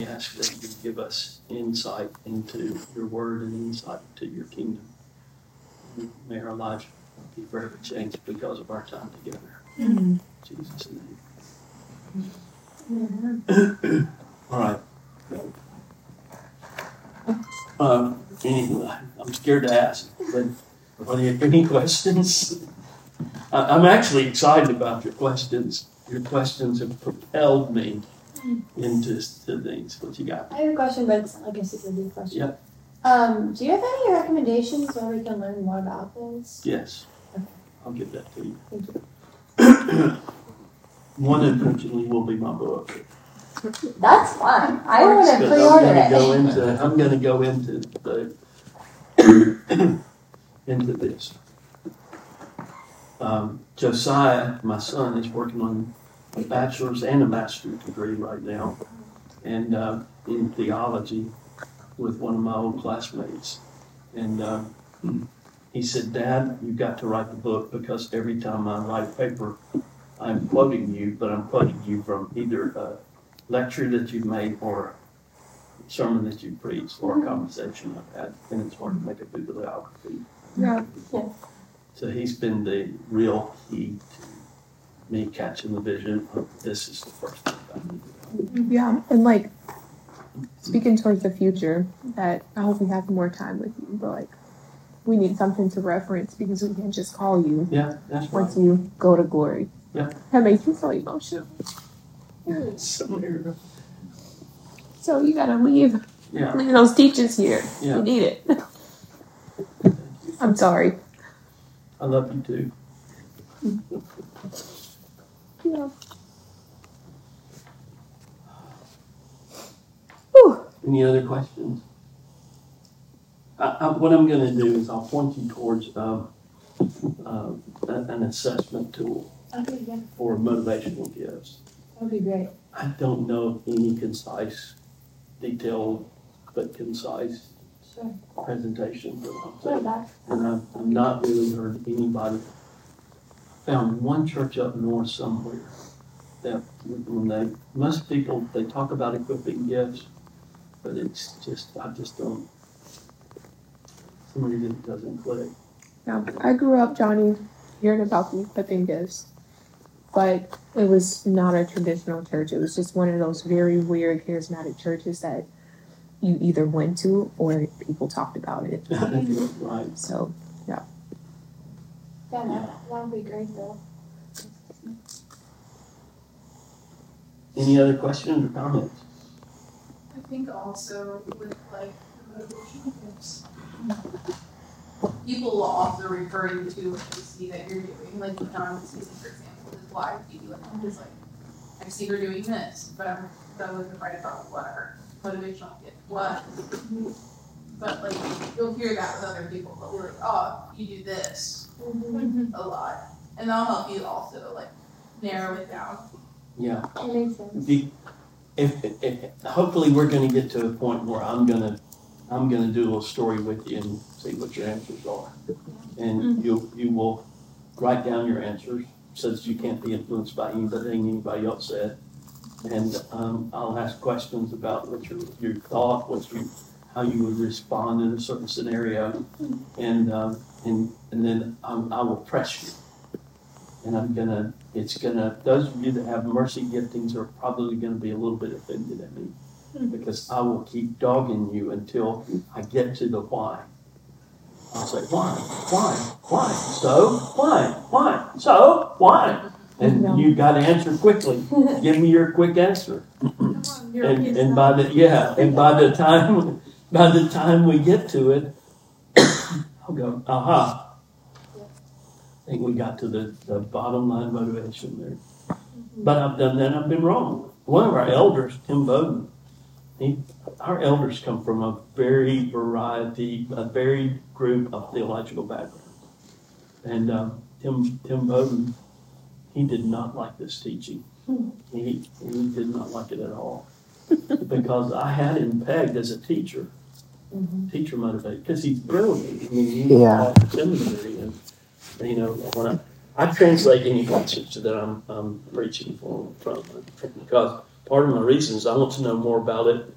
We ask that you give us insight into your word and insight to your kingdom. May our lives be forever changed because of our time together. In Jesus' name. All right. Um, any, I'm scared to ask, but are there any questions? I'm actually excited about your questions. Your questions have propelled me into the things. What you got? I have a question, but it's not like a super deep question. Yeah. Um, do you have any recommendations where we can learn more about this? Yes. Okay. I'll give that to you. Thank you. One unfortunately will be my book. That's fine. I want to pre-order I'm gonna go it. into, I'm gonna go into the, into this. Um, Josiah, my son, is working on a bachelor's and a master's degree right now, and, uh, in theology with one of my old classmates. And, uh, he said, Dad, you've got to write the book because every time I write a paper, I'm quoting you, but I'm quoting you from either a lecture that you've made or a sermon that you preached or a conversation I've had, and it's hard to make a bibliography. Yeah. So he's been the real key to me catching the vision of this is the first thing I need to do. Yeah. And like speaking towards the future, that I hope we have more time with you, but like we need something to reference because we can't just call you Yeah, that's right. once you go to glory. Yeah. That makes me so emotional. Somewhere. So you gotta leave Yeah, leave those teachers here. Yeah. You need it. I'm sorry. I love you too. Yeah. Whew. Any other questions? I, I, what I'm gonna do is I'll point you towards, um, uh, an assessment tool Okay, yeah, for motivational gifts. that'd be great. I don't know any concise, detailed, but concise Sure. presentation Sure, And I've, I've not really heard anybody, found one church up north somewhere that when they, most people, they talk about equipping gifts, but it's just, I just don't, Somebody it doesn't click. Yeah, I grew up, Johnny, hearing about the equipping gifts, but it was not a traditional church. It was just one of those very weird charismatic churches that you either went to or people talked about it. Right, So, Yeah, that, that'd be great though. any other questions or comments? I think also with like the motivational gifts, people will also refer you to what they see that you're doing. Like John Susan, for example, is why you do it. I'm just like, I see her doing this, but I'm that wasn't right about what her motivational gift was. But like you'll hear that with other people, but we're like, oh, you do this a lot, and that'll help you also like narrow it down. Yeah. That makes sense. The, if, if, if, hopefully we're gonna get to a point where I'm gonna, I'm gonna do a little story with you and see what your answers are. And you, you will write down your answers, so that you can't be influenced by anything anybody else said. And, um, I'll ask questions about what your, your thought, what you, how you would respond in a certain scenario. And, um, and, and then um, I will press you. And I'm gonna, it's gonna, those of you that have mercy giftings are probably gonna be a little bit offended at me. Because I will keep dogging you until I get to the why. I'll say, why, why, why, so, why, why, so, why? And you gotta answer quickly. Give me your quick answer. Come on, And, and by the, yeah, and by the time, by the time we get to it, I'll go, aha. I think we got to the, the bottom line motivation there. But I've done that, I've been wrong. One of our elders, Tim Bowden, he, our elders come from a very variety, a varied group of theological backgrounds. And, um, Tim, Tim Bowden, he did not like this teaching. He, he did not like it at all because I had him pegged as a teacher, teacher motivated, because he's brilliant. I mean, he Yeah. taught seminary and, you know, when I, I translate any passage that I'm, I'm preaching from, from, because part of my reason is I want to know more about it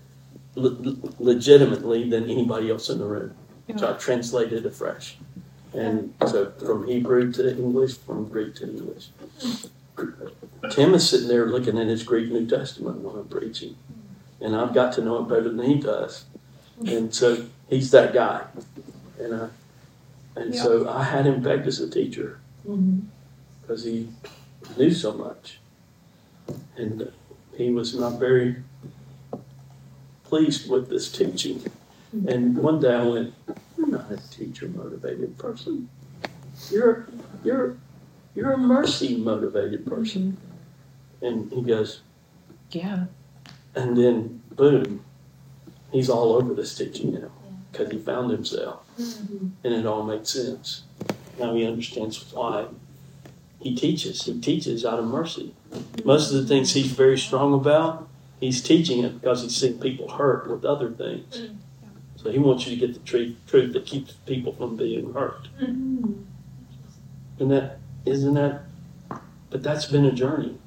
le- legitimately than anybody else in the room. So I translated it afresh. And so from Hebrew to English, from Greek to English. Tim is sitting there looking at his Greek New Testament while I'm preaching. And I've got to know it better than he does. And so he's that guy. And I, and so I had him pegged as a teacher mm-hmm. because he knew so much. And he was not very pleased with this teaching. Mm-hmm. And one day I went, You're not a teacher motivated person. You're you're you're a mercy motivated person. Mm-hmm. And he goes, Yeah. and then boom, he's all over this teaching now because he found himself, mm-hmm. and it all makes sense. Now he understands why he teaches. He teaches out of mercy. Mm-hmm. Most of the things he's very strong about, he's teaching it because he's seen people hurt with other things. Mm-hmm. So he wants you to get the truth, truth that keeps people from being hurt. And that isn't that, but that's been a journey.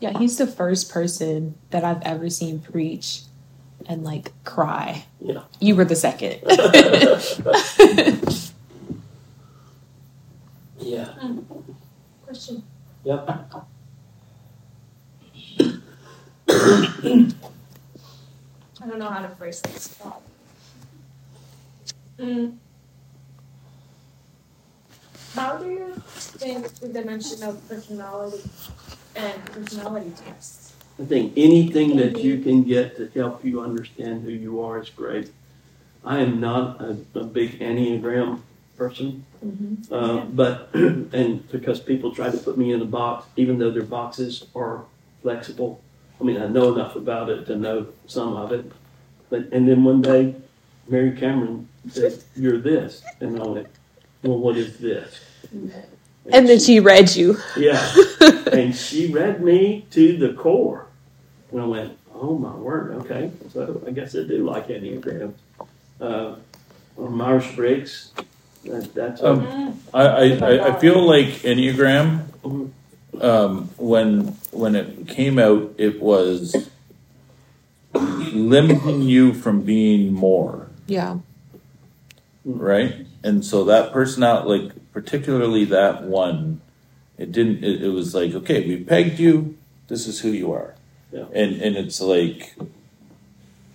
Yeah, he's the first person that I've ever seen preach and like cry. Yeah. You were the second. Yeah. Question. Yep. I don't know how to phrase this. Mm. How do you think the dimension of personality and personality tests? I think anything that you can get to help you understand who you are is great. I am not a, a big Enneagram person, uh, but, and because people try to put me in a box, even though their boxes are flexible. I mean, I know enough about it to know some of it. But, and then one day, Mary Cameron said, You're this. And I went, Well, what is this? and then she read you. Yeah. and she read me to the core. And I went, oh my word, okay. So I guess I do like Enneagram. Uh, or Myers Briggs, that, that's Um, I, I, I- I feel like Enneagram, um, when when it came out, it was limiting you from being more, Yeah. right? And so that personality, like particularly that one, it didn't. It, it was like, okay, we pegged you. This is who you are, Yeah. and and it's like,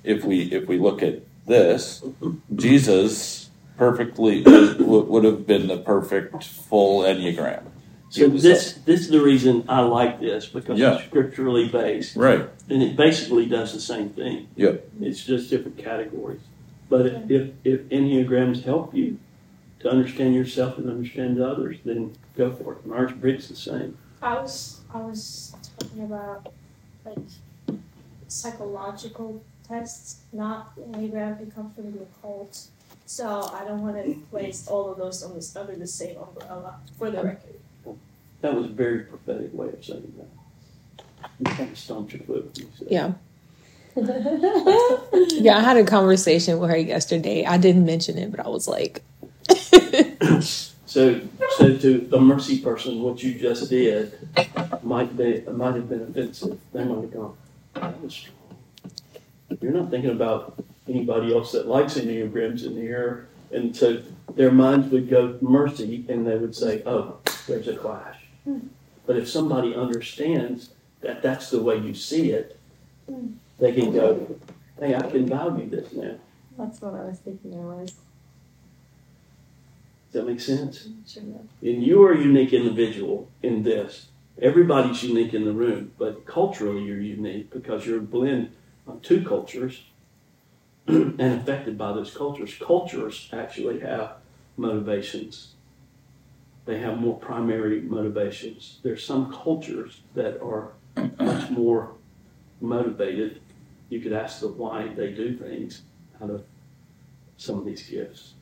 if we if we look at this, Jesus perfectly would, would have been the perfect full enneagram. so this this is the reason I like this because Yeah. it's scripturally based. Right. And it basically does the same thing. Yep. It's just different categories. But if, if, if Enneagrams help you to understand yourself and understand others, then go for it. Myers Briggs the same. I was I was talking about like psychological tests, not Enneagram. It comes from the occult. So I don't want to place all of those on this under the same umbrella uh, for the record. That was a very prophetic way of saying that. You kind of stomped your foot when you said Yeah. Yeah, I had a conversation with her yesterday. I didn't mention it, but I was like, So, to the mercy person, what you just did might be might have been offensive. They might have gone, "That was strong." You're not thinking about anybody else that likes enneagrams in here, and so their minds would go mercy, and they would say, "Oh, there's a clash." But if somebody understands that that's the way you see it, they can go, "Hey, I can value this now." That's what I was thinking. I was Does that make sense? Mm-hmm. sure. And you are a unique individual in this. Everybody's unique in the room, but culturally you're unique because you're a blend of two cultures and affected by those cultures. Cultures actually have motivations. They have more primary motivations. There's some cultures that are much more motivated. You could ask them why they do things out of some of these gifts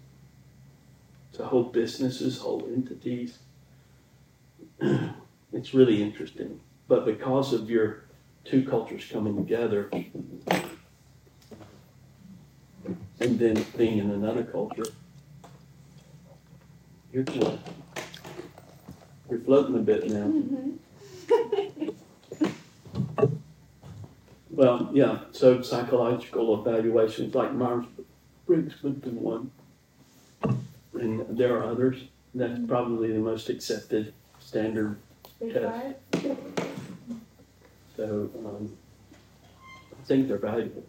to whole businesses, whole entities. It's really interesting. But because of your two cultures coming together and then being in another culture, you're you're floating a bit now. Mm-hmm. Well, yeah, so psychological evaluations like Myers-Briggs would be one. And there are others. That's probably the most accepted standard. Big Yes. So, um, I think they're valuable.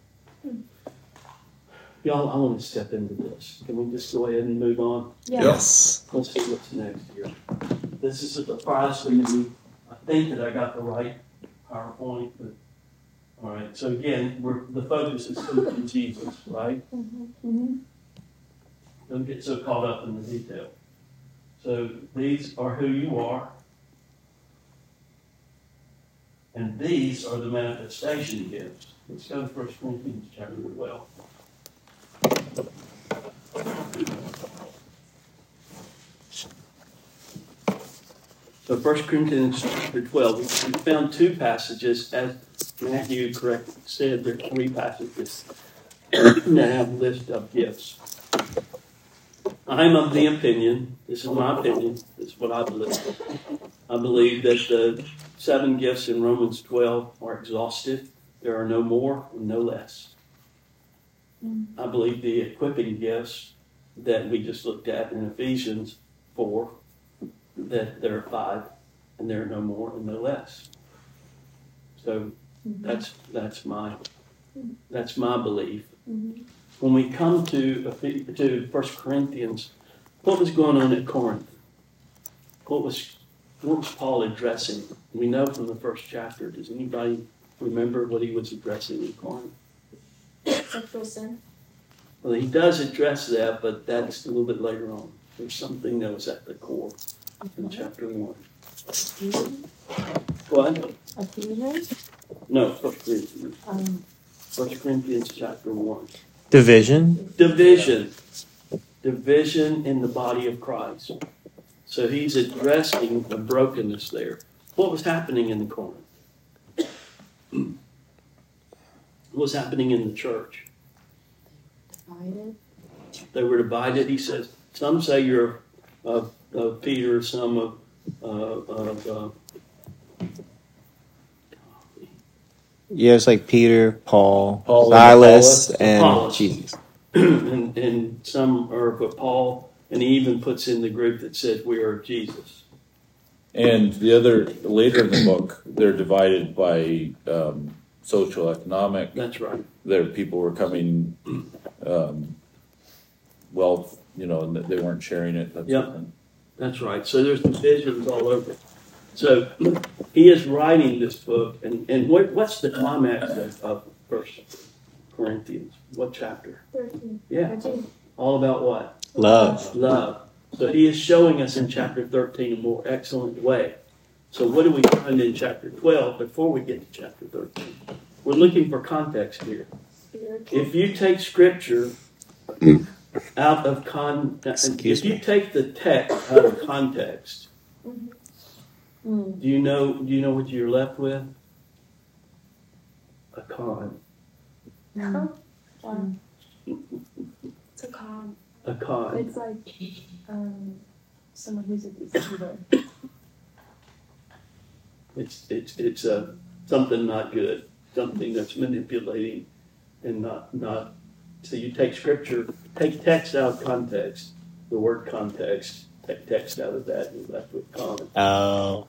Y'all, I want to step into this. Can we just go ahead and move on? Yes. Let's see what's next here. This is surprisingly me. I think that I got the right PowerPoint, but, all right. So again, we're, the focus is still on Jesus, right? Mhm. Don't get so caught up in the detail. So these are who you are. And these are the manifestation gifts. Let's go to First Corinthians chapter twelve. So First Corinthians chapter twelve, we found two passages, as Matthew correctly said, there are three passages that have a list of gifts. I'm of the opinion, this is my opinion, this is what I believe. I believe that the seven gifts in Romans 12 are exhaustive. There are no more and no less. I believe the equipping gifts that we just looked at in Ephesians 4, that there are five and there are no more and no less. So that's that's my that's my belief Mhm. When we come to to First Corinthians, what was going on at Corinth? What was what was Paul addressing? We know from the first chapter. Does anybody remember what he was addressing in Corinth? Sexual sin. Well, he does address that, but that's a little bit later on. There's something that was at the core in chapter one. What? Ephesians? No, First Corinthians. Um, First Corinthians chapter one. Division. division. Division in the body of christ. So he's addressing the brokenness there. What was happening in the corinth what was happening in the church? Divided. they were divided. He says some say you're of, of peter some of, uh, of uh, Yeah, it's like Peter, Paul, Paul Silas, Apollos. and Jesus. and, and some are of paul and he even puts in the group that says we are jesus And the other later in the book, they're divided by um, social, economic. that's right There, people were coming um, wealth, you know, and they weren't sharing it. That's Yep. That's right. So there's divisions all over. So he is writing this book, and, and what, what's the climax of, of First Corinthians? What chapter? Thirteen. Yeah, Thirteen. all about what? Love. Love. So he is showing us in chapter 13 a more excellent way. So what do we find in chapter 12 before we get to chapter 13? We're looking for context here. If you take scripture out of con, Excuse if you me. take the text out of context, mm-hmm. Mm. do you know? Do you know what you're left with? A con. Wow. It's a con. A con. It's like um, someone who's a deceiver. It's it's it's a something not good. Something that's manipulating and not not. So you take scripture, take text out of context, the word context, take text out of that, and left with con. Oh,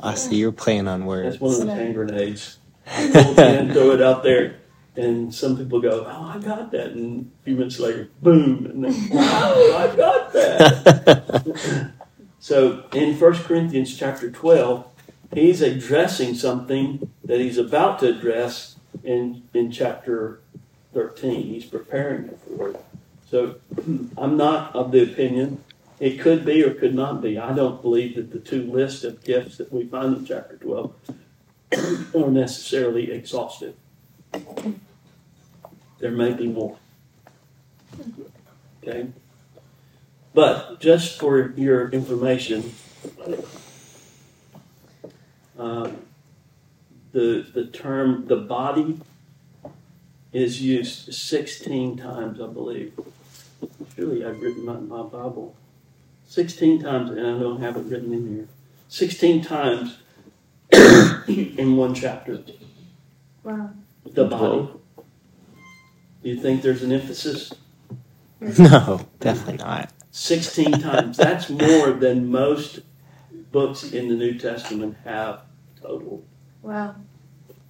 I see you're playing on words. That's one of those hand grenades. and throw it out there, and some people go, "Oh, I got that," and a few minutes later, boom, and then, "Wow, I got that." so in 1 Corinthians chapter twelve, he's addressing something that he's about to address in in chapter thirteen. He's preparing it for it. So I'm not of the opinion. It could be or could not be. I don't believe that the two lists of gifts that we find in chapter 12 are necessarily exhaustive. There may be more. Okay? But just for your information, uh, the, the term the body is used 16 times, I believe. Surely I've written my, my Bible 16 times, and I don't have it written in here. 16 times in one chapter. Wow. The body. Do you think there's an emphasis? No, definitely not. 16 times. That's more than most books in the New Testament have total. Wow.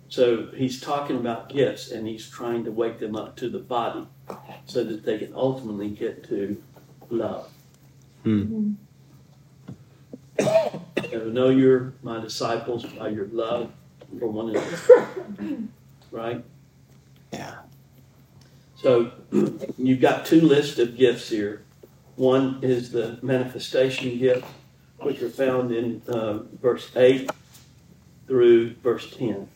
So he's talking about gifts and he's trying to wake them up to the body so that they can ultimately get to love. Hmm. So know you're my disciples by your love for one another. Right? Yeah. So you've got two lists of gifts here. One is the manifestation gift, which are found in uh, verse 8 through verse 10.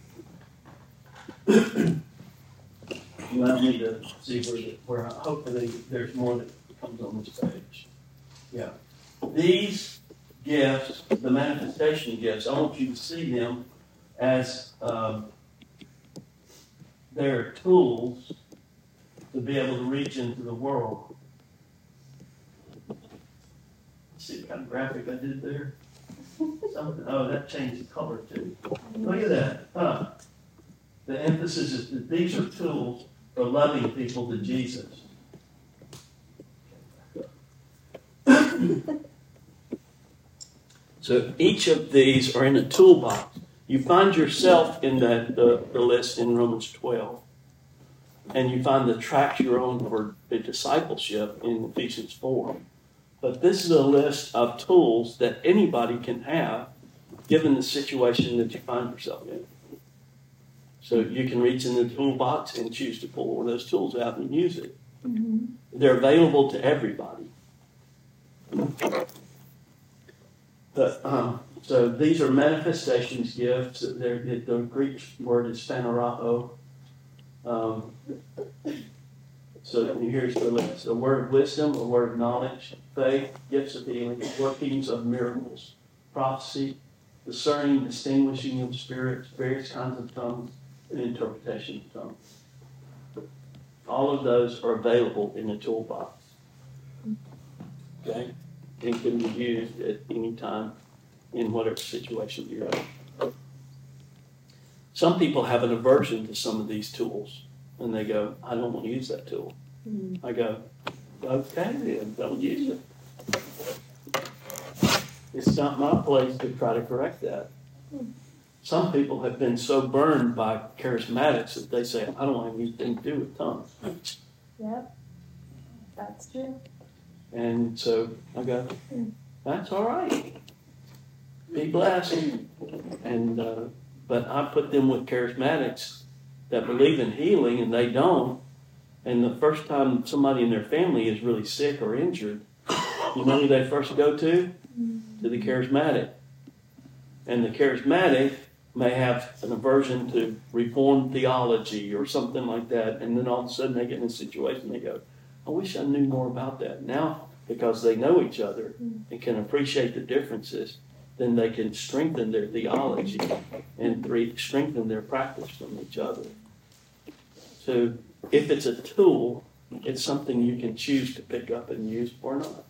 Allow me to see where, the, where hopefully there's more that comes on this page. Yeah. These gifts, the manifestation gifts, I want you to see them as um, they're tools to be able to reach into the world. See what kind of graphic I did there? Something, oh, that changed the color too. Look at that. Huh. The emphasis is that these are tools for loving people to Jesus. so each of these are in a toolbox. You find yourself in that the, the list in Romans 12 and you find the track your own for the discipleship in Ephesians 4. But this is a list of tools that anybody can have given the situation that you find yourself in. So you can reach in the toolbox and choose to pull one of those tools out and use it. Mm-hmm. They're available to everybody. But, um, so these are manifestations gifts. The Greek word is phanerao. Um, so here's the list: a word of wisdom, a word of knowledge, faith, gifts of healing, workings of miracles, prophecy, discerning, distinguishing of spirits, various kinds of tongues, and interpretation of tongues. All of those are available in the toolbox. Okay, and can be used at any time in whatever situation you're in. Some people have an aversion to some of these tools, and they go, "I don't want to use that tool." Mm. I go, "Okay, then don't use it." It's not my place to try to correct that. Some people have been so burned by charismatics that they say, "I don't want anything to do with tongues," Yep. That's true. And so I go, "That's all right. Be blessed." And uh, but I put them with charismatics that believe in healing and they don't. And the first time somebody in their family is really sick or injured, you know who they first go to? To the charismatic. And the charismatic may have an aversion to reformed theology or something like that. And then all of a sudden they get in a situation, they go, I wish I knew more about that. Now, because they know each other and can appreciate the differences, then they can strengthen their theology and re- strengthen their practice from each other. So if it's a tool, it's something you can choose to pick up and use or not.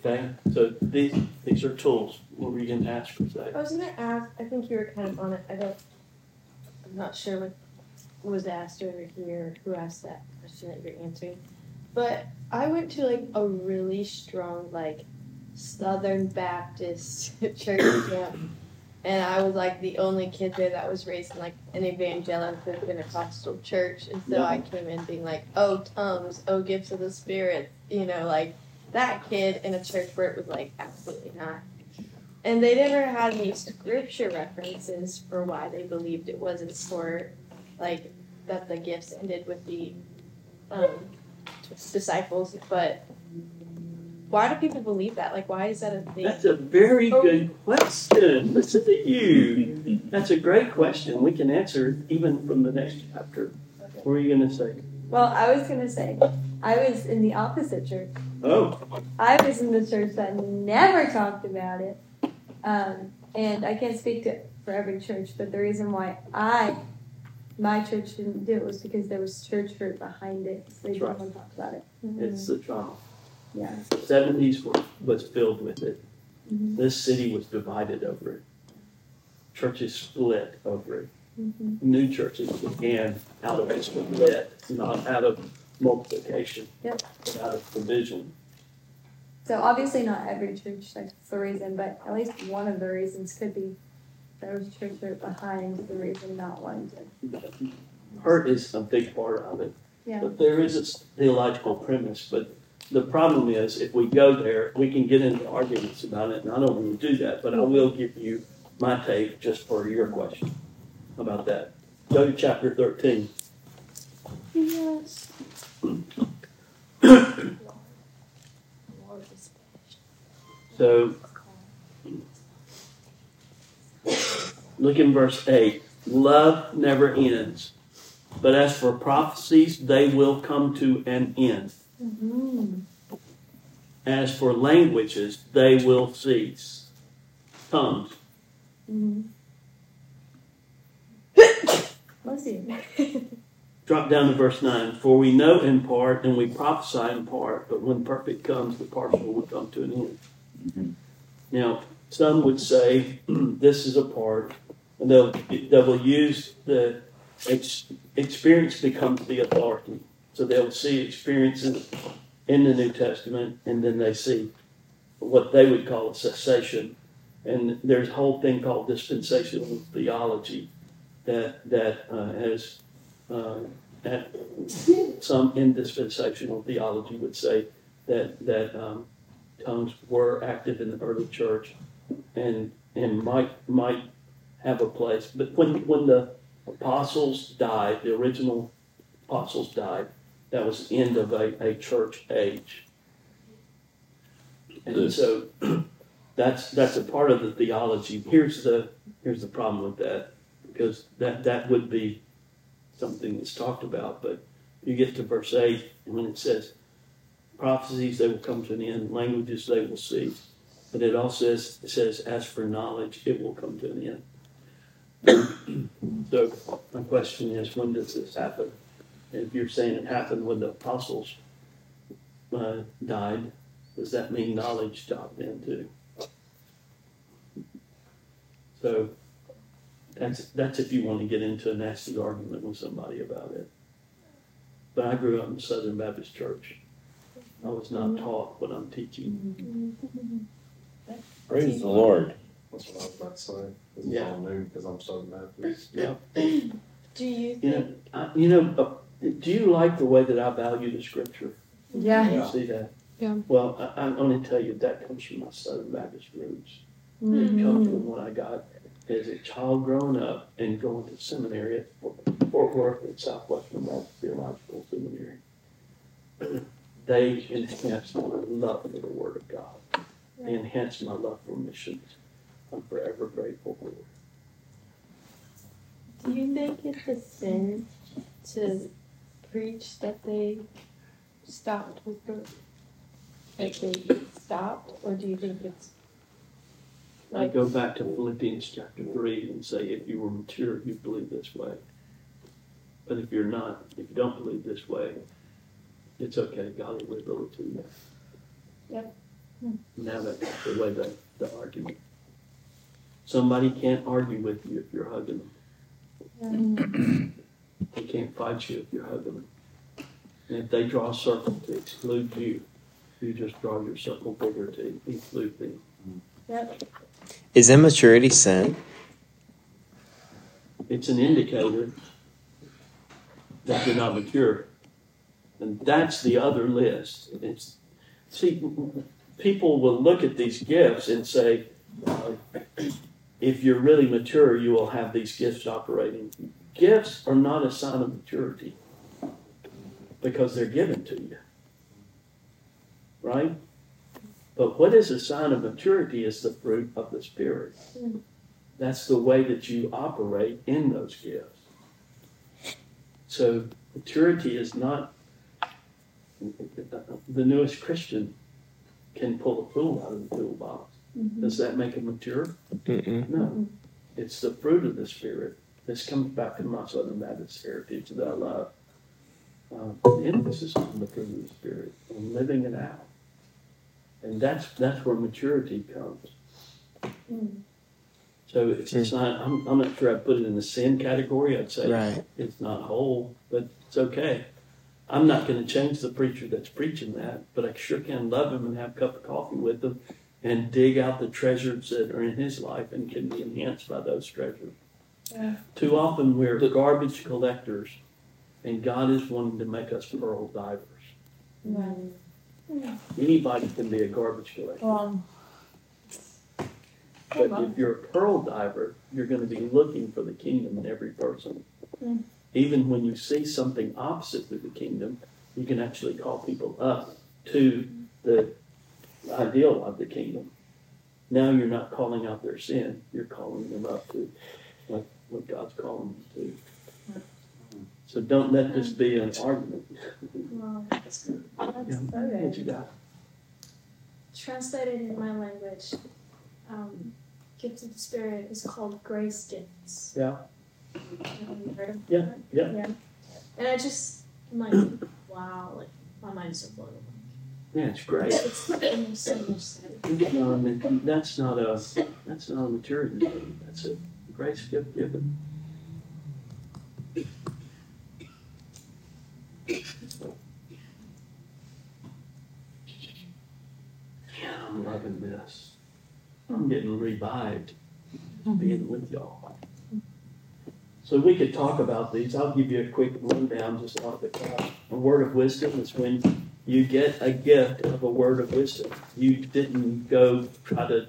Okay? So these these are tools. What were you going to ask for today? I was gonna ask. I think you were kind of on it. I don't. I'm not sure what was asked over here. Who asked that question that you're answering? But I went to like a really strong like Southern Baptist church camp, and I was like the only kid there that was raised in like an evangelical Pentecostal church, and so I came in being like, oh tongues, oh gifts of the Spirit, you know, like that kid in a church where it was like absolutely not. And they never had any scripture references for why they believed it wasn't for, like, that the gifts ended with the um, disciples. But why do people believe that? Like, why is that a thing? That's a very good question. Listen to you. That's a great question. We can answer it even from the next chapter. What are you going to say? Well, I was gonna say, I was in the opposite church. Oh, I was in the church that never talked about it. Um, and I can't speak to for every church, but the reason why I, my church didn't do it was because there was church hurt behind it. So they didn't Right. want to talk about it. it's the trauma. Yeah. 70s was, was filled with it. Mhm. This city was divided over it. churches split over it. Mhm. New churches began out of a split, not out of multiplication. Yep. but Out of division. So obviously not every church that's the reason, but at least one of the reasons could be there was church hurt behind the reason not wanting to. Hurt is a big part of it. Yeah. But there is a theological premise, but the problem is, if we go there, we can get into arguments about it, and I don't want to do that, but I will give you my take just for your question about that. Go to chapter thirteen. Yes. So, look in verse 8. Love never ends, but as for prophecies, they will come to an end. Mm-hmm. As for languages, they will cease. Tongues. Mm-hmm. Drop down to verse 9. For we know in part and we prophesy in part, but when perfect comes, the partial will come to an end. Mhm. Now, some would say this is a part, and they'll, they will use the ex, experience becomes the authority. So they'll see experiences in the New Testament, and then they see what they would call a cessation. And there's a whole thing called dispensational theology that that uh, has uh, some in dispensational theology would say that that um, tongues were active in the early church and and might might have a place. But when when the apostles died, the original apostles died, that was the end of a, a church age. And This- so that's that's a part of the theology. Here's the here's the problem with that, because that that would be something that's talked about, but you get to verse eight, and when it says prophecies they will come to an end, languages they will cease. But it also says, it says, as for knowledge, it will come to an end. so my question is, when does this happen? If you're saying it happened when the apostles uh, died, does that mean knowledge stopped then too? So that's that's if you want to get into a nasty argument with somebody about it. But I grew up in Southern Baptist Church. I was not taught what I'm teaching. Praise the Lord. That's what I was about to say. This is Yeah. all new because I'm Southern Baptist. Yeah. Do you You know, think? I, you know, uh, do you like the way that I value the scripture? Yeah. You see that? Yeah. Well, I, I'm going to tell you that comes from my Southern Baptist roots. It Mm-hmm. comes from what I got as a child growing up and going to seminary at Fort Fort Worth at Southwestern Baptist Theological Seminary. They enhanced my love for the Word of God. They enhanced my love for missions. I'm forever grateful for it. Do you think it's a sin to preach that they stopped with the that they stopped, or do you think it's I go back to Philippians chapter three and say, if you were mature, you'd believe this way. But if you're not, if you don't believe this way, it's okay. God will reveal it to you. Yep. Hmm. Now that's the way that the argument. Somebody can't argue with you if you're hugging them. They can't fight you if you're hugging them. And if they draw a circle to exclude you, you just draw your circle bigger to include them. Yep. Is immaturity sin? it's an indicator that you're not mature. And that's the other list. It's see, people will look at these gifts and say, if you're really mature, you will have these gifts operating. Gifts are not a sign of maturity because they're given to you, right? But what is a sign of maturity is the fruit of the Spirit. That's the way that you operate in those gifts. So maturity is not the newest Christian can pull a fool out of the toolbox. Mm-hmm. Does that make it mature? Mm-mm. No. It's the fruit of the Spirit. This comes back to my Southern Baptist heritage that I love. Uh, the emphasis on the fruit of the Spirit and living it out. And that's that's where maturity comes. Mm. So it's, it's not, I'm, I'm not sure I'd put it in the sin category. I'd say Right. it's not whole, but it's okay. I'm not going to change the preacher that's preaching that, but I sure can love him and have a cup of coffee with him and dig out the treasures that are in his life and can be enhanced by those treasures. Yeah. Too often we're the garbage collectors, and God is wanting to make us pearl divers. Anybody can be a garbage collector. Um, But if you're a pearl diver, you're going to be looking for the kingdom in every person. Mm. Even when you see something opposite to the kingdom, you can actually call people up to the ideal of the kingdom. Now you're not calling out their sin, you're calling them up to what, what God's calling them to. So don't let this be an argument. well, That's Yeah. okay. What you got? translated in my language, um, gift of the Spirit is called grace gifts. Yeah. Have you heard of Yeah, that? yeah. And I just, I'm like, wow, like, my mind's so blown away. Yeah, it's great. It's so much sense. That's not a that's not a maturity thing. That's a grace gift given. Yeah, I'm loving this. I'm getting revived being with y'all. So we could talk about these. I'll give you a quick rundown just off the top. A word of wisdom is when you get a gift of a word of wisdom. You didn't go try to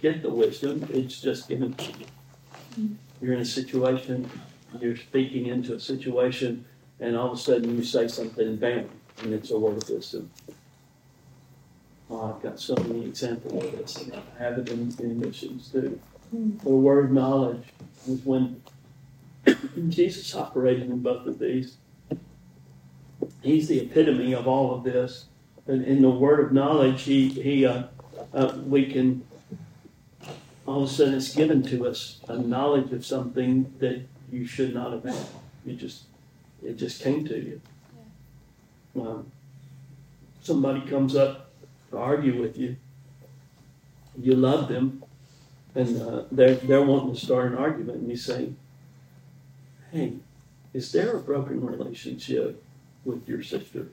get the wisdom, it's just given to you. You're in a situation, you're speaking into a situation, and all of a sudden you say something, bam, and it's a word of wisdom. Oh, I've got so many examples of this, I have it in, in missions too. Hmm. The word of knowledge is when Jesus operated in both of these. He's the epitome of all of this. And in the word of knowledge, he, he uh, uh, we can, all of a sudden it's given to us a knowledge of something that you should not have had. You just, it just came to you. Um, somebody comes up to argue with you. You love them, and uh, they're, they're wanting to start an argument, and you say, Hey, is there a broken relationship with your sister?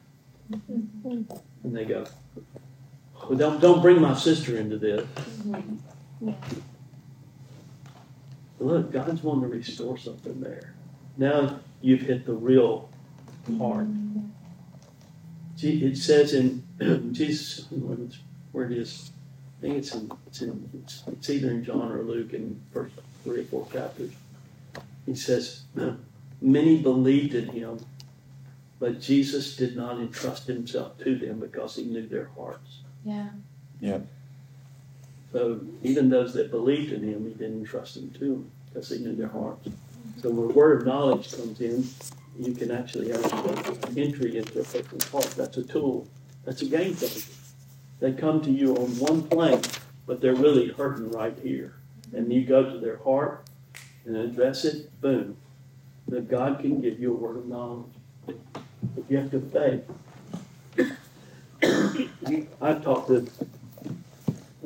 And they go, well, don't, don't bring my sister into this. Look, God's wanting to restore something there. Now you've hit the real heart. See, It says in Jesus, where it is, I think it's in, it's in, it's, it's either in John or Luke in first three or four chapters. He says, many believed in him, but Jesus did not entrust himself to them because he knew their hearts. Yeah. Yeah. So even those that believed in him, he didn't entrust them to them because he knew their hearts. So when the word of knowledge comes in, you can actually have entry into a person's heart. That's a tool. That's a game changer. They come to you on one plane, but they're really hurting right here. And you go to their heart and address it, boom. That God can give you a word of knowledge. The gift of faith. I talked to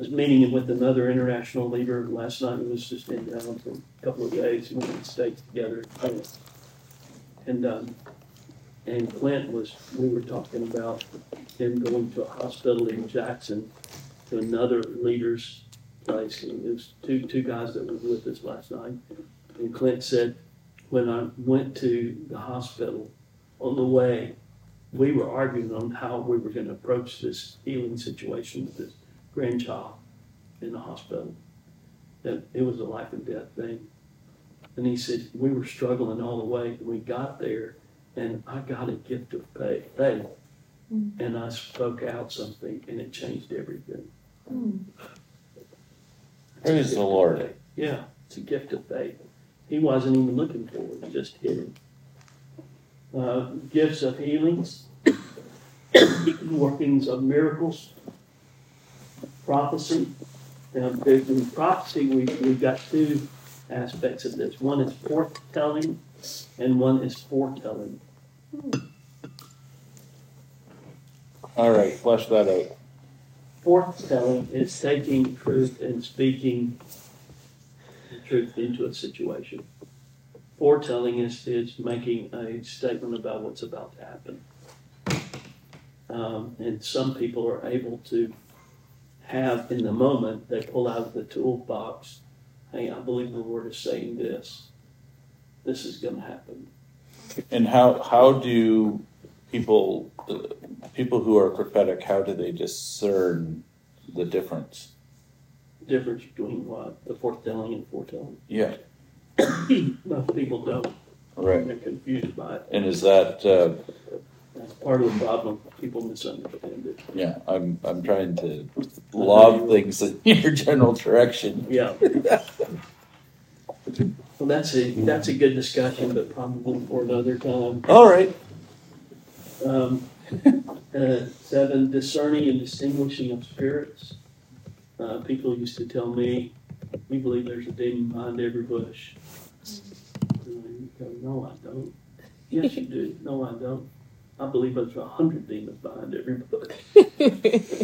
I was meeting with another international leader last night. It was just in town for a couple of days. We went to the States together. And, um, and Clint was, we were talking about him going to a hospital in Jackson to another leader's place. It was two, two guys that were with us last night. And Clint said, when I went to the hospital, on the way, we were arguing on how we were going to approach this healing situation with this grandchild in the hospital. That it was a life and death thing. And he said, we were struggling all the way. We got there, and I got a gift of faith. faith. Mm. And I spoke out something, and it changed everything. Mm. Praise the Lord. Yeah, it's a gift of faith. He wasn't even looking for it, it just hit. Uh, gifts of healings, workings of miracles, prophecy. Now, in prophecy, we, we've got two aspects of this. One is foretelling, and one is foretelling. All right, flesh that out. Forthtelling is taking truth and speaking the truth into a situation. Foretelling is, is making a statement about what's about to happen. Um, and some people are able to have in the moment, they pull out of the toolbox, hey, I believe the Lord is saying this. This is going to happen. And how how do people the people who are prophetic how do they discern the difference? Difference between what? The foretelling and forthtelling. Yeah, Most people don't. right. They're confused by it. And is that uh, That's part of the problem. People misunderstand it. yeah? I'm I'm trying to lob things in your general direction. Yeah. Well, that's a, that's a good discussion, but probably for another time. All right. Um, uh, seven, discerning and distinguishing of spirits. Uh, people used to tell me, we believe there's a demon behind every bush. And I go, no, I don't. Yes, you do. No, I don't. I believe there's a hundred demons behind every bush.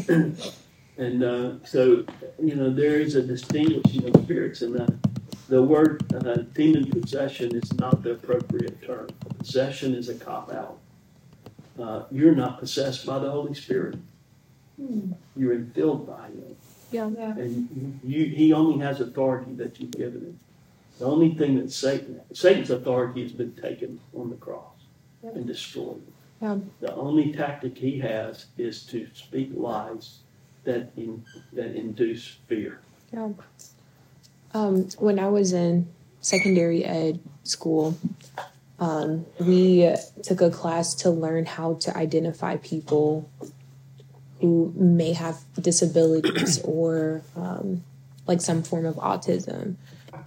and uh, so, you know, there is a distinguishing of spirits, and the, the word uh, demon possession is not the appropriate term. Possession is a cop out. Uh, you're not possessed by the Holy Spirit. You're infilled by Him. Yeah. And you, He only has authority that you've given Him. The only thing that Satan, Satan's authority has been taken on the cross and destroyed. Yeah. The only tactic he has is to speak lies that in, that induce fear. Yeah. Um, when I was in secondary ed school, um, we took a class to learn how to identify people who may have disabilities or um, like some form of autism.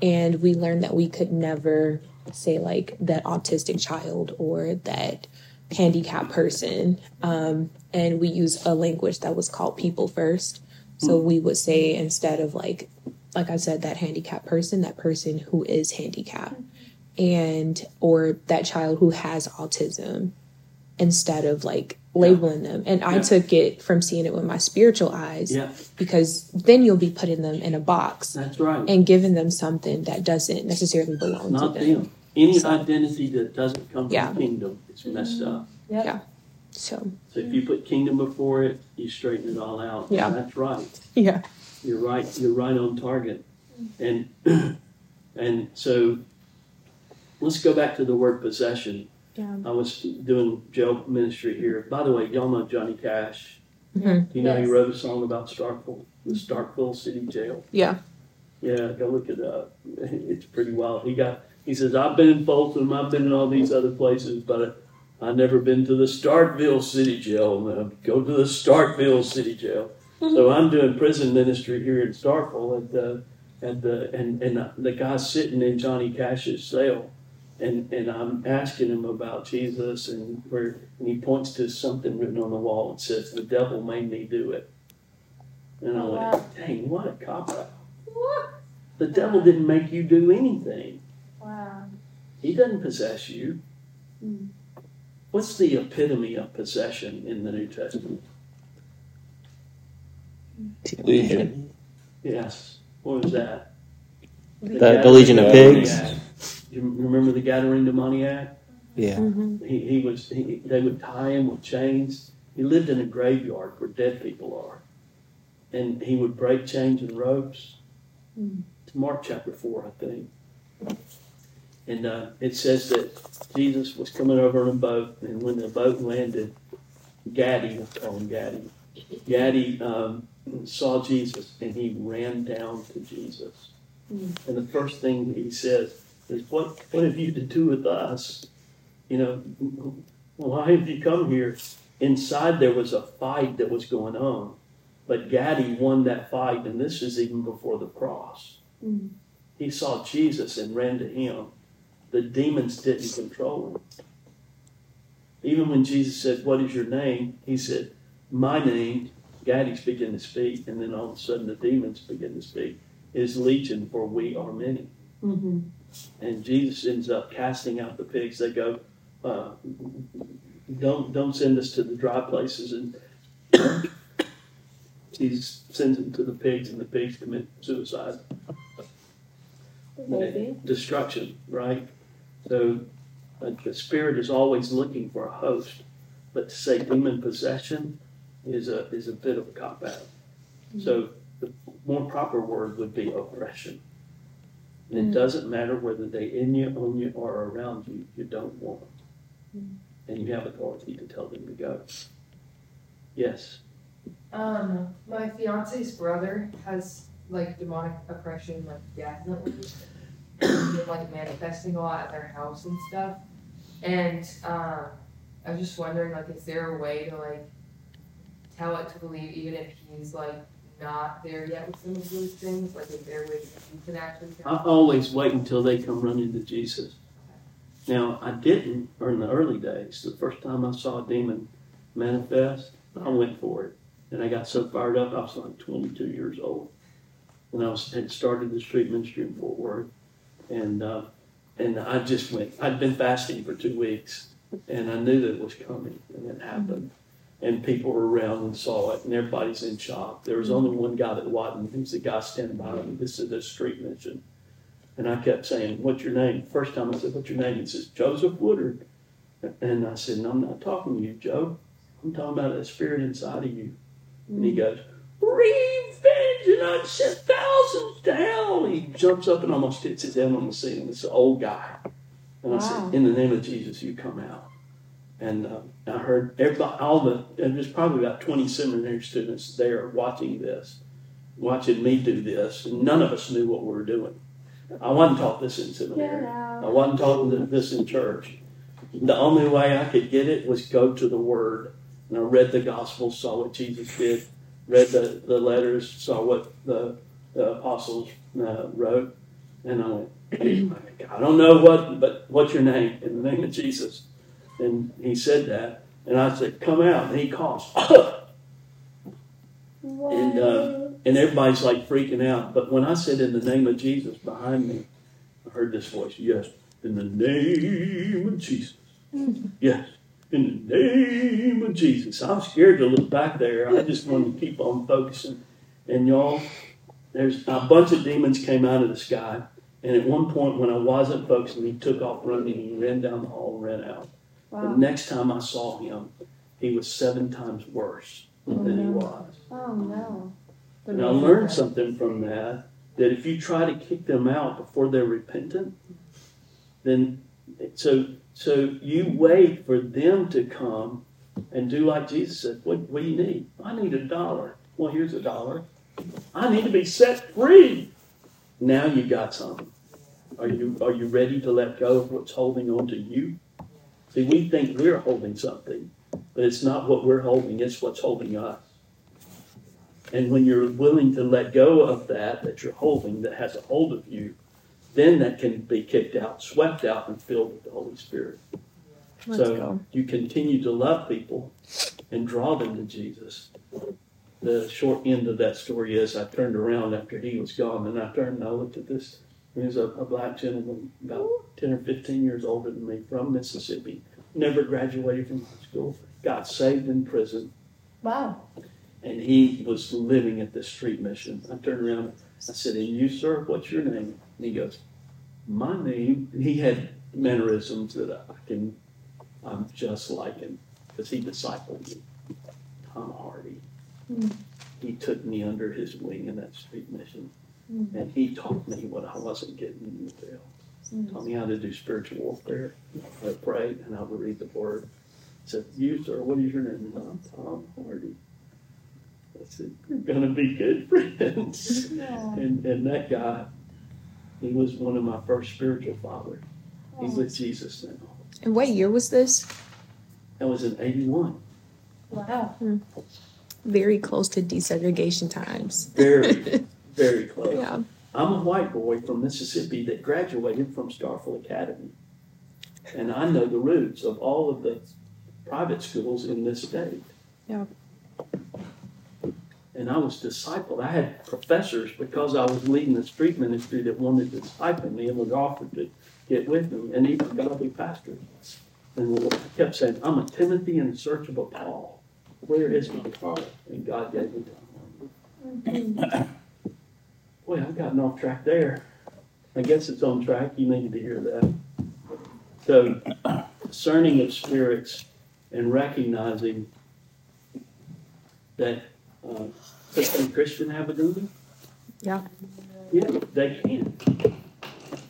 And we learned that we could never say like that autistic child or that handicapped person. Um, and we use a language that was called people first. So we would say instead of like, like I said, that handicapped person, that person who is handicapped, and or that child who has autism, instead of like labeling them. And I took it from seeing it with my spiritual eyes Yeah, because then you'll be putting them in a box that's right. and giving them something that doesn't necessarily belong Not to them. them. Any So- identity that doesn't come from the kingdom is messed up. Mm-hmm. Yeah. So So if you put kingdom before it, you straighten it all out. Yeah. And that's right. yeah, You're right. You're right on target. And and so let's go back to the word possession. yeah, I was doing jail ministry here. By the way, y'all know Johnny Cash. Mhm. You know Yes. he wrote a song about Starkville, the Starkville City Jail. yeah, Yeah, go look it up. It's pretty wild. He got he says I've been in Folsom, I've been in all these other places, but I've never been to the Starkville City Jail. Now, Go to the Starkville City Jail. So I'm doing prison ministry here in Starkville, and uh, and the and and the guy's sitting in Johnny Cash's cell, and and I'm asking him about Jesus, and where and he points to something written on the wall and says, "The devil made me do it." And I Oh, went, wow. "Dang, what a cop out!" The devil didn't make you do anything. Wow. He doesn't possess you. Mm. What's the epitome of possession in the New Testament? Legion. Yes. What was that? The, the Legion of Pigs. Demoniac. You remember the Gadarene demoniac? Yeah. mm-hmm. He, he was. He, they would tie him with chains. He lived in a graveyard where dead people are, and he would break chains and ropes. Mm. It's Mark chapter four, I think. And uh, it says that Jesus was coming over in a boat, and when the boat landed, Gaddy, let's call him Gaddy, Gaddy um, saw Jesus, and he ran down to Jesus. Mm. And the first thing he says is, "What what have you to do with us? You know, why have you come here?" Inside there was a fight that was going on, but Gaddy won that fight, and this is even before the cross. Mm. He saw Jesus and ran to him. The demons didn't control him. Even when Jesus said, "What is your name?" he said, "My name." Gaddy's began to speak, and then all of a sudden the demons begin to speak. Is legion, for we are many. Mm-hmm. And Jesus ends up casting out the pigs. They go, uh, "Don't don't send us to the dry places." And Jesus sends them to the pigs, and the pigs commit suicide. Maybe. destruction, right? So uh, the spirit is always looking for a host, but to say demon possession is a is a bit of a cop out. So the more proper word would be oppression. And it Mm. doesn't matter whether they in you, on you, or around you. You don't want them, and you have authority to tell them to go. Yes. Um, my fiance's brother has like demonic oppression, like definitely, been, like manifesting a lot at their house and stuff. And um, I was just wondering, like, is there a way to like tell it to believe, even if he's like not there yet with some of those things? Like, is there a you can actually I always wait until they come running to Jesus. Now, I didn't, or in the early days, the first time I saw a demon manifest, I went for it. And I got so fired up, I was like 22 years old. And I was, had started the street ministry in Fort Worth. And, uh, and I just went, I'd been fasting for two weeks. And I knew that it was coming, and it happened. And people were around and saw it, and everybody's in shock. There was only one guy that wasn't. He was the guy standing by me. This is a street mission. And I kept saying, What's your name? First time I said, What's your name? He says, Joseph Woodard. And I said, No, I'm not talking to you, Joe. I'm talking about that spirit inside of you. And he goes, Revenge and I sent thousands to hell. He jumps up and almost hits his head on the ceiling. It's an old guy. And I Wow. said, In the name of Jesus, you come out. And uh, I heard everybody, all the, and there's probably about 20 seminary students there watching this, watching me do this, and none of us knew what we were doing. I wasn't taught this in seminary. I wasn't taught this in church. The only way I could get it was go to the Word. And I read the Gospels, saw what Jesus did, read the, the letters, saw what the, the apostles uh, wrote, and I went, I don't know what, but what's your name? In the name of Jesus. And he said that, and I said, come out. And he coughs. And, uh, and everybody's like freaking out. But when I said in the name of Jesus behind me, I heard this voice, yes, in the name of Jesus. Yes, in the name of Jesus. I'm scared to look back there. I just wanted to keep on focusing. And y'all, there's a bunch of demons came out of the sky. And at one point, when I wasn't focusing, he took off running. He ran down the hall and ran out. The next time I saw him, he was seven times worse than he was. Oh no. And I learned something from that, that if you try to kick them out before they're repentant, then, so, so you wait for them to come and do like Jesus said, what, what do you need? I need a dollar. Well, here's a dollar. I need to be set free. Now you got something. Are you, are you ready to let go of what's holding on to you? See, we think we're holding something, but it's not what we're holding, it's what's holding us. And when you're willing to let go of that that you're holding that has a hold of you, then that can be kicked out, swept out, and filled with the Holy Spirit. Let's so go. you continue to love people and draw them to Jesus. The short end of that story is I turned around after he was gone, and I turned and I looked at this. He was a, a black gentleman, about 10 or 15 years older than me, from Mississippi, never graduated from high school, got saved in prison, Wow. and he was living at the street mission. I turned around, and I said, And you, sir, what's your name? And he goes, My name. And he had mannerisms that I can, I'm just like him, because he discipled me. Tom Hardy. Hmm. He took me under his wing in that street mission, hmm. and he taught me what I wasn't getting in the field. Mm. Taught me how to do spiritual warfare. I prayed, and I would read the word. I said, You, sir, what is your name? And I'm Tom Hardy. I said, We're going to be good friends. and, and that guy, he was one of my first spiritual fathers. He's with Jesus now. And what year was this? That was in 81. Wow. Hmm. Very close to desegregation times. Very, very close. Yeah. I'm a white boy from Mississippi that graduated from Starkville Academy. And I know the roots of all of the private schools in this state. Yeah. And I was discipled. I had professors because I was leading the street ministry that wanted to disciple me and was offered to get with them, and even godly pastors. And I kept saying, I'm a Timothy in search of a Paul. Where is my Paul? And God gave me to him. Boy, I've gotten off track there. I guess it's on track. You needed to hear that. So, discerning of spirits and recognizing that uh, a Christian have a demon? Yeah. Yeah, they can.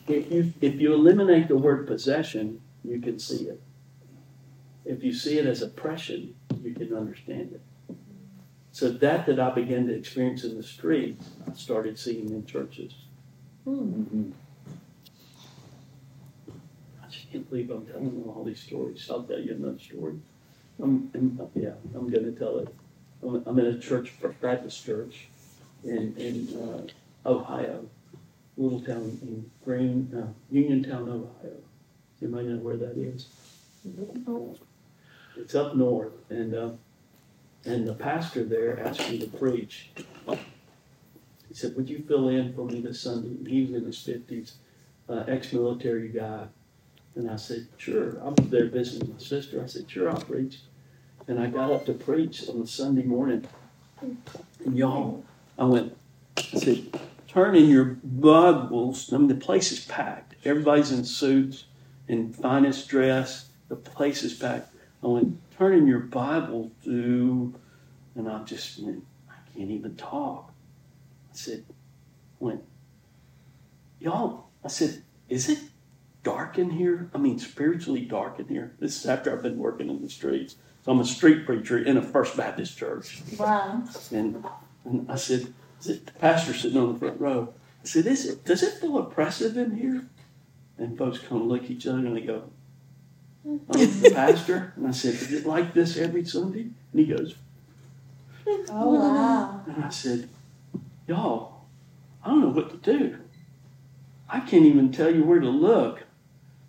If you if you eliminate the word possession, you can see it. If you see it as oppression, you can understand it. So that that I began to experience in the street, I started seeing in churches. Hmm. I just can't believe I'm telling you all these stories. I'll tell you another story. I'm, I'm yeah, I'm going to tell it. I'm, I'm in a church, First Baptist church, in in uh, Ohio, little town in Green uh, Uniontown, Ohio. You might know where that is. It's up north, and uh, and the pastor there asked me to preach. He said, "Would you fill in for me this Sunday?" He was in his fifties, uh, ex-military guy, and I said, "Sure." I was there visiting my sister. I said, "Sure, I'll preach." And I got up to preach on a Sunday morning, and y'all, I went. I said, "Turn in your Bibles." I mean, the place is packed. Everybody's in suits in finest dress. The place is packed. Oh, I went, turn in your Bible to, and I just went, I can't even talk. I said, went, y'all, I said, is it dark in here? I mean, spiritually dark in here. This is after I've been working in the streets. So I'm a street preacher in a First Baptist church. Wow. And, and I said, is it the pastor sitting on the front row? I said, is it, does it feel oppressive in here? And folks kind of look at each other and they go, I'm the pastor. And I said, is it like this every Sunday? And he goes, Oh wow. and I said, y'all, I don't know what to do. I can't even tell you where to look.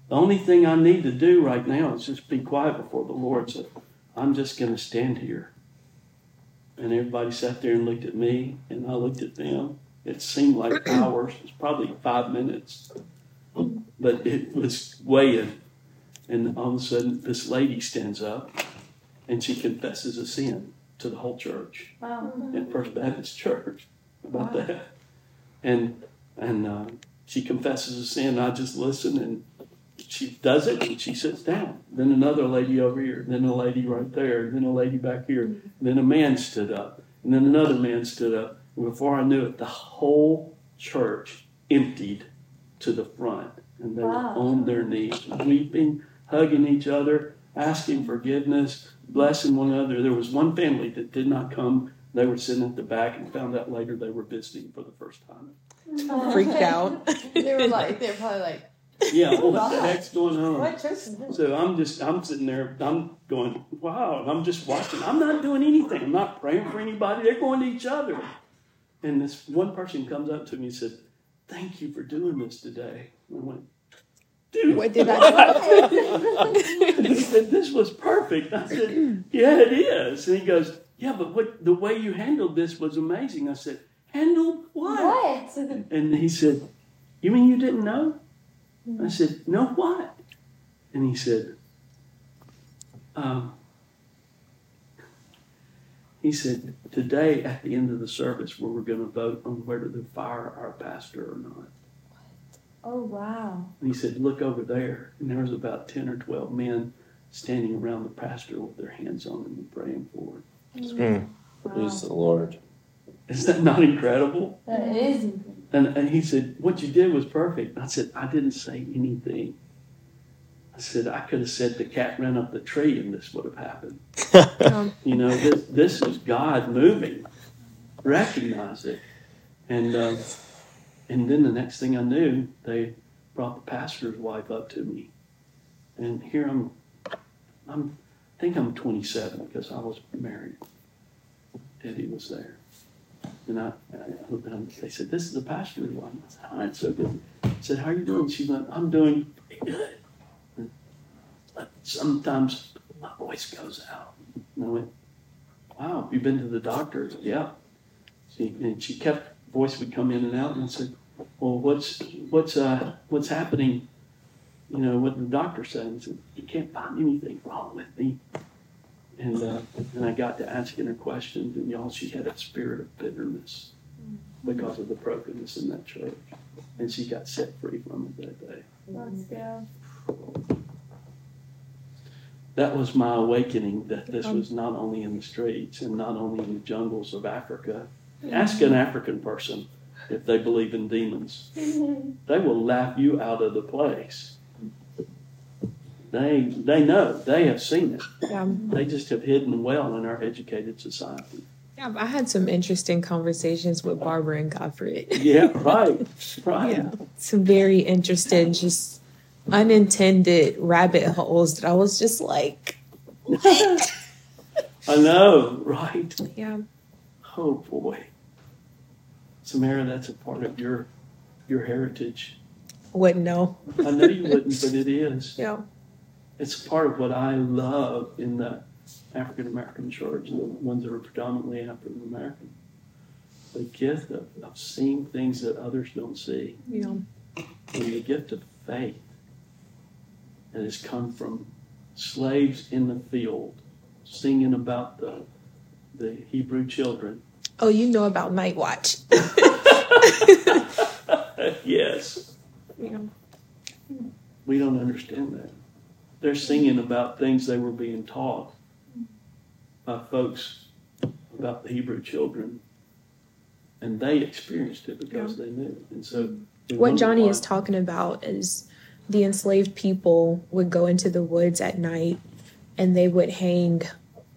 The only thing I need to do right now is just be quiet before the Lord. So I'm just going to stand here. And everybody sat there and looked at me, and I looked at them. It seemed like hours. It was probably five minutes. But it was weighing. And all of a sudden, this lady stands up and she confesses a sin to the whole church Wow. in First Baptist Church about that. And and uh, she confesses a sin. I just listen, and she does it, and she sits down. Then another lady over here, then a lady right there, then a lady back here. Then a man stood up, and then another man stood up. And before I knew it, the whole church emptied to the front, and they Wow. were on their knees, weeping, hugging each other, asking forgiveness, blessing one another. There was one family that did not come they were sitting at the back and found out later they were visiting for the first time. Mm-hmm. Freaked out. They were like, they're probably like, Yeah, well, what the heck's going on? What church? So I'm just, I'm sitting there, I'm going, wow, and I'm just watching. I'm not doing anything. I'm not praying for anybody. They're going to each other. And this one person comes up to me and said, thank you for doing this today. I went, dude, What did I do? he said, this was perfect. I said, yeah, it is. And he goes, yeah, but what the way you handled this was amazing. I said, handled what? What? And he said, You mean you didn't know? I said, No, what? And he said, um, He said, Today at the end of the service, where we're going to vote on whether to fire our pastor or not. Oh wow. And he said, Look over there. And there was about 10 or 12 men standing around the pastor with their hands on him and praying for him. Mm. Praise the Lord. Is that not incredible? That is. Incredible. And, and he said, What you did was perfect. I said, I didn't say anything. I said, I could have said the cat ran up the tree and this would have happened. You know, this, this is God moving. Recognize it. And, um, and then the next thing I knew, they brought the pastor's wife up to me. And here I'm, I'm I think I'm 27 because I was married. Eddie was there. And I, I, they said, This is the pastor's wife. I said, Hi, it's so good. I said, How are you doing? She went, I'm doing pretty good. Sometimes my voice goes out. And I went, Wow, have you been to the doctor? Yeah. She, and she kept, voice would come in and out. And I said, Well, what's, what's, uh, what's happening? You know, what the doctor said. He said, You can't find anything wrong with me. And, uh, and I got to asking her questions, and y'all, she had a spirit of bitterness because of the brokenness in that church. and she got set free from it that day. Let's go. That was my awakening that this was not only in the streets and not only in the jungles of Africa. Ask an African person if they believe in demons. They will laugh you out of the place. They they know. They have seen it. Yeah. They just have hidden well in our educated society. Yeah, I had some interesting conversations with Barbara and Godfrey. Yeah, right. Right. Yeah, some very interesting, just unintended rabbit holes that I was just like, I know, right? yeah, Oh boy. Samara, that's a part of your your heritage. wouldn't know. I know you wouldn't, but it is. Yeah, It's part of what I love in the African American church, the ones that are predominantly African American. The gift of, of seeing things that others don't see, yeah, and the gift of faith that has come from slaves in the field singing about the the Hebrew children. Oh, you know about Night Watch. yes. Yeah. We don't understand that. They're singing about things they were being taught by folks about the Hebrew children, and they experienced it because they knew. And so, What Johnny why- is talking about is the enslaved people would go into the woods at night and they would hang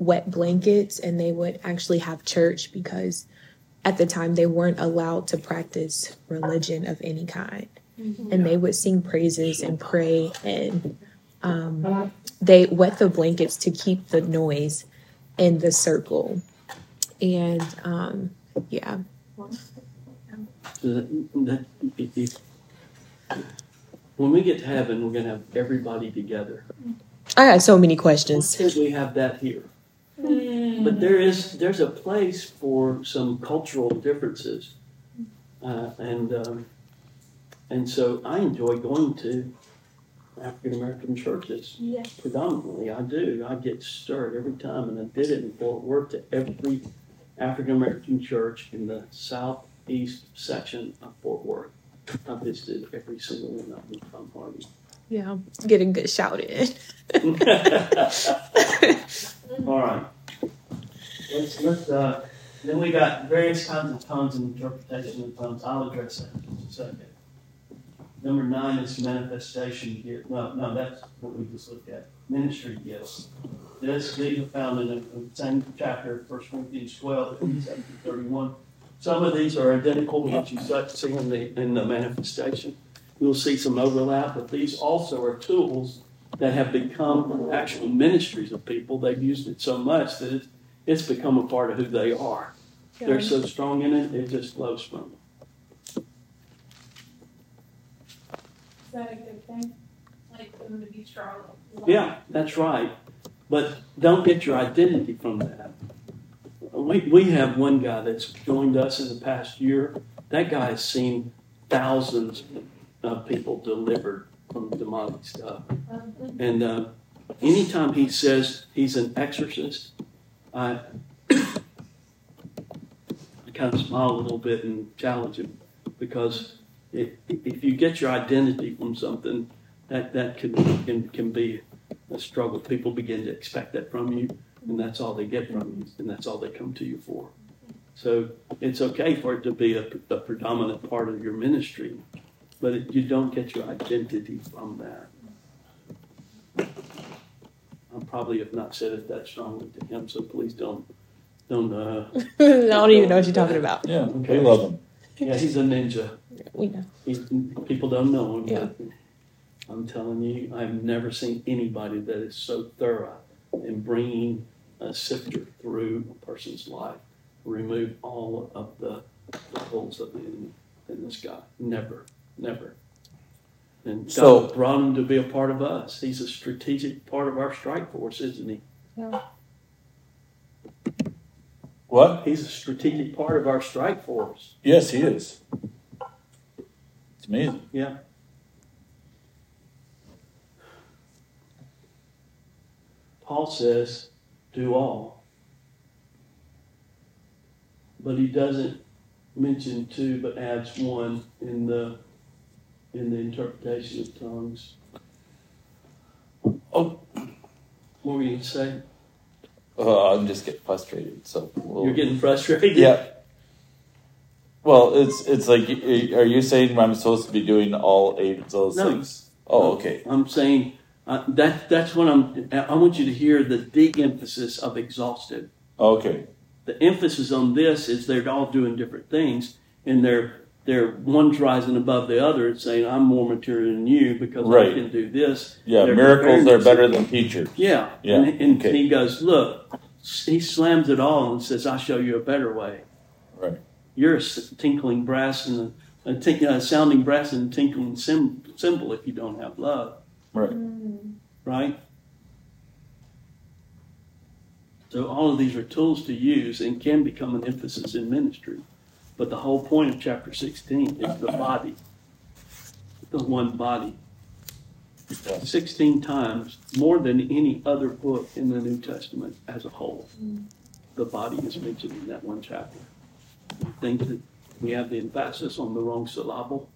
wet blankets and they would actually have church because at the time they weren't allowed to practice religion of any kind. And they would sing praises and pray and um, they wet the blankets to keep the noise in the circle. And um, yeah, So that, that, if- if- when we get to heaven, we're going to have everybody together. I got so many Why questions. can't we have that here? But there is there's a place for some cultural differences, uh, and um, and so I enjoy going to African American churches. Yeah. Predominantly, I do. I get stirred every time, and I did it in Fort Worth to every African American church in the southeast section of Fort Worth. I visited every single one of them from Harvey. Yeah, getting good shout in. All right. Let's, let's, uh, then we got various kinds of tongues and interpretation of tongues. I'll address that in a second. Number nine is manifestation gift. No, no, that's what we just looked at. Ministry gifts. This, are found in the same chapter, 1 Corinthians twelve, twenty-seven to thirty-one. Some of these are identical to what you see in the, in the manifestation. You'll see some overlap, but these also are tools that have become actual ministries of people. They've used it so much that it's, it's become a part of who they are. They're so strong in it, it just flows from them. Is that a good thing? Like them to be strong? Yeah, that's right. But don't get your identity from that. We, we have one guy that's joined us in the past year. That guy has seen thousands of people delivered from demonic stuff. And uh, anytime he says he's an exorcist, I, I kind of smile a little bit and challenge him because if, if you get your identity from something, that, that can, can, can be a struggle. People begin to expect that from you, and that's all they get from you, and that's all they come to you for. So it's okay for it to be a, a predominant part of your ministry, but it, you don't get your identity from that. I probably have not said it that strongly to him, so please don't, don't, uh, I don't even know what you're talking about. Yeah, Okay. we love him. yeah, he's a ninja. We know. He, people don't know him, Yeah. but I'm telling you, I've never seen anybody that is so thorough in bringing a sifter through a person's life, remove all of the, the holes of the enemy in this guy. Never, never. And So- God brought him to be a part of us. He's a strategic part of our strike force, isn't he? Yeah. What? He's a strategic part of our strike force. Yes, he is. It's amazing. Yeah. Paul says, do all. But he doesn't mention two, but adds one in the in the interpretation of tongues. Oh. What were you gonna say? Uh, I'm just getting frustrated. So we'll, You're getting frustrated? yeah. Well, it's it's like, are you saying I'm supposed to be doing all eight of those No. things? Oh, okay. I'm saying, uh, that, that's what I'm, I want you to hear the de-emphasis of exhausted. Okay. The emphasis on this is they're all doing different things, and they're, they're, one's rising above the other and saying, I'm more material than you because I can do this. Yeah, They're miracles comparing are better than teachers. Yeah. Yeah, And, and okay. he goes, look, he slams it all and says, I'll show you a better way. Right. You're a s- tinkling brass and a, a, tink, a sounding brass and a tinkling sim, cymbal if you don't have love. Right. Mm. Right? So all of these are tools to use and can become an emphasis in ministry. But the whole point of chapter 16 is the body, the one body. 16 times more than any other book in the New Testament as a whole. The body is mentioned in that one chapter. I think that we have the emphasis on the wrong syllable.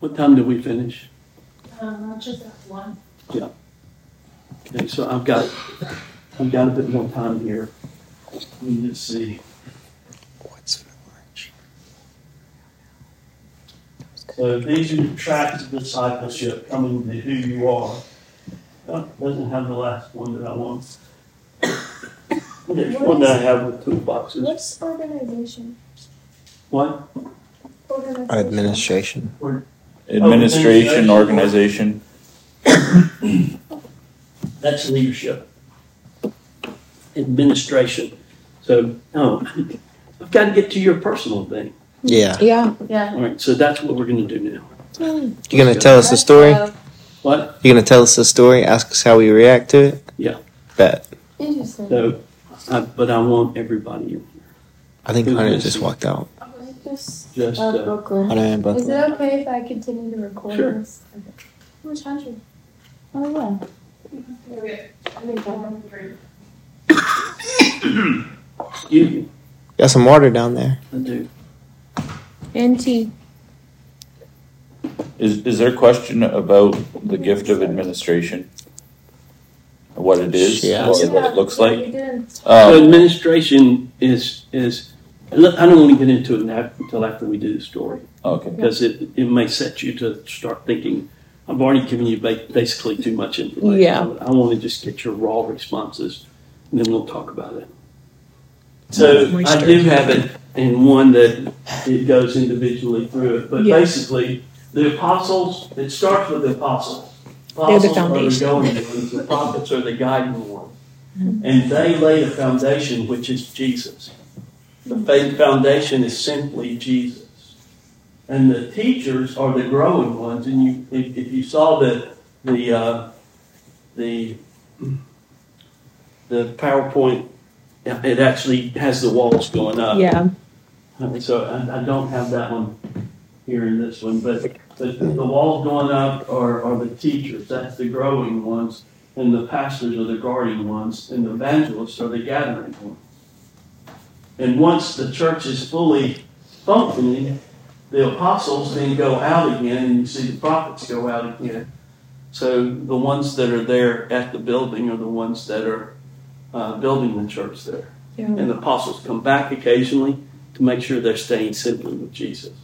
What time did we finish? Um, not just that one. Yeah. Okay, so I've got, I've got a bit more time here. Let me see. What's for lunch? So these are the tracks of discipleship coming to who you are. Oh, doesn't have the last one that I want. There's one that I have with two boxes. What's organization? What? Organization. Administration. Oh, administration, organization. That's leadership. Administration. So, oh, I've got to get to your personal thing. Yeah. Yeah. Yeah. All right, so that's what we're going to do now. You gonna tell us a story? What? You gonna tell us a story? Ask us how we react to it? Yeah. Bet. Interesting. So, I, but I want everybody in here. I think Who's Hunter missing? just walked out. Just Just, Uh, uh, Brooklyn. Hunter and Is it okay if I continue to record Sure. this? Which country? Oh, yeah. Okay. I think I'm great. excuse me, Got some water down there. I do. And tea. Is is there a question about the gift of administration? What it is, Yeah. or what it looks like? we. So Um, administration is, is, I don't want to get into it now until after we do the story. okay. Because it, it may set you to start thinking, I've already given you ba- basically too much information. Yeah. I want to just get your raw responses and then we'll talk about it. So I do have it in one that it goes individually through it, but Yeah. basically, the apostles, it starts with the apostles. They're the Apostles are the foundation. going ones, the prophets are the guiding ones. And they lay the foundation, which is Jesus. The faith foundation is simply Jesus. And the teachers are the growing ones, and you, if, if you saw the, the, uh, the, the PowerPoint, it actually has the walls going up. Yeah. So I, I don't have that one here in this one, but, but the walls going up are, are the teachers, that's the growing ones, and the pastors are the guarding ones, and the evangelists are the gathering ones. And once the church is fully functioning, the apostles then go out again, and you see the prophets go out again. So the ones that are there at the building are the ones that are uh, building the church there. Yeah. And the apostles come back occasionally to make sure they're staying simply with Jesus.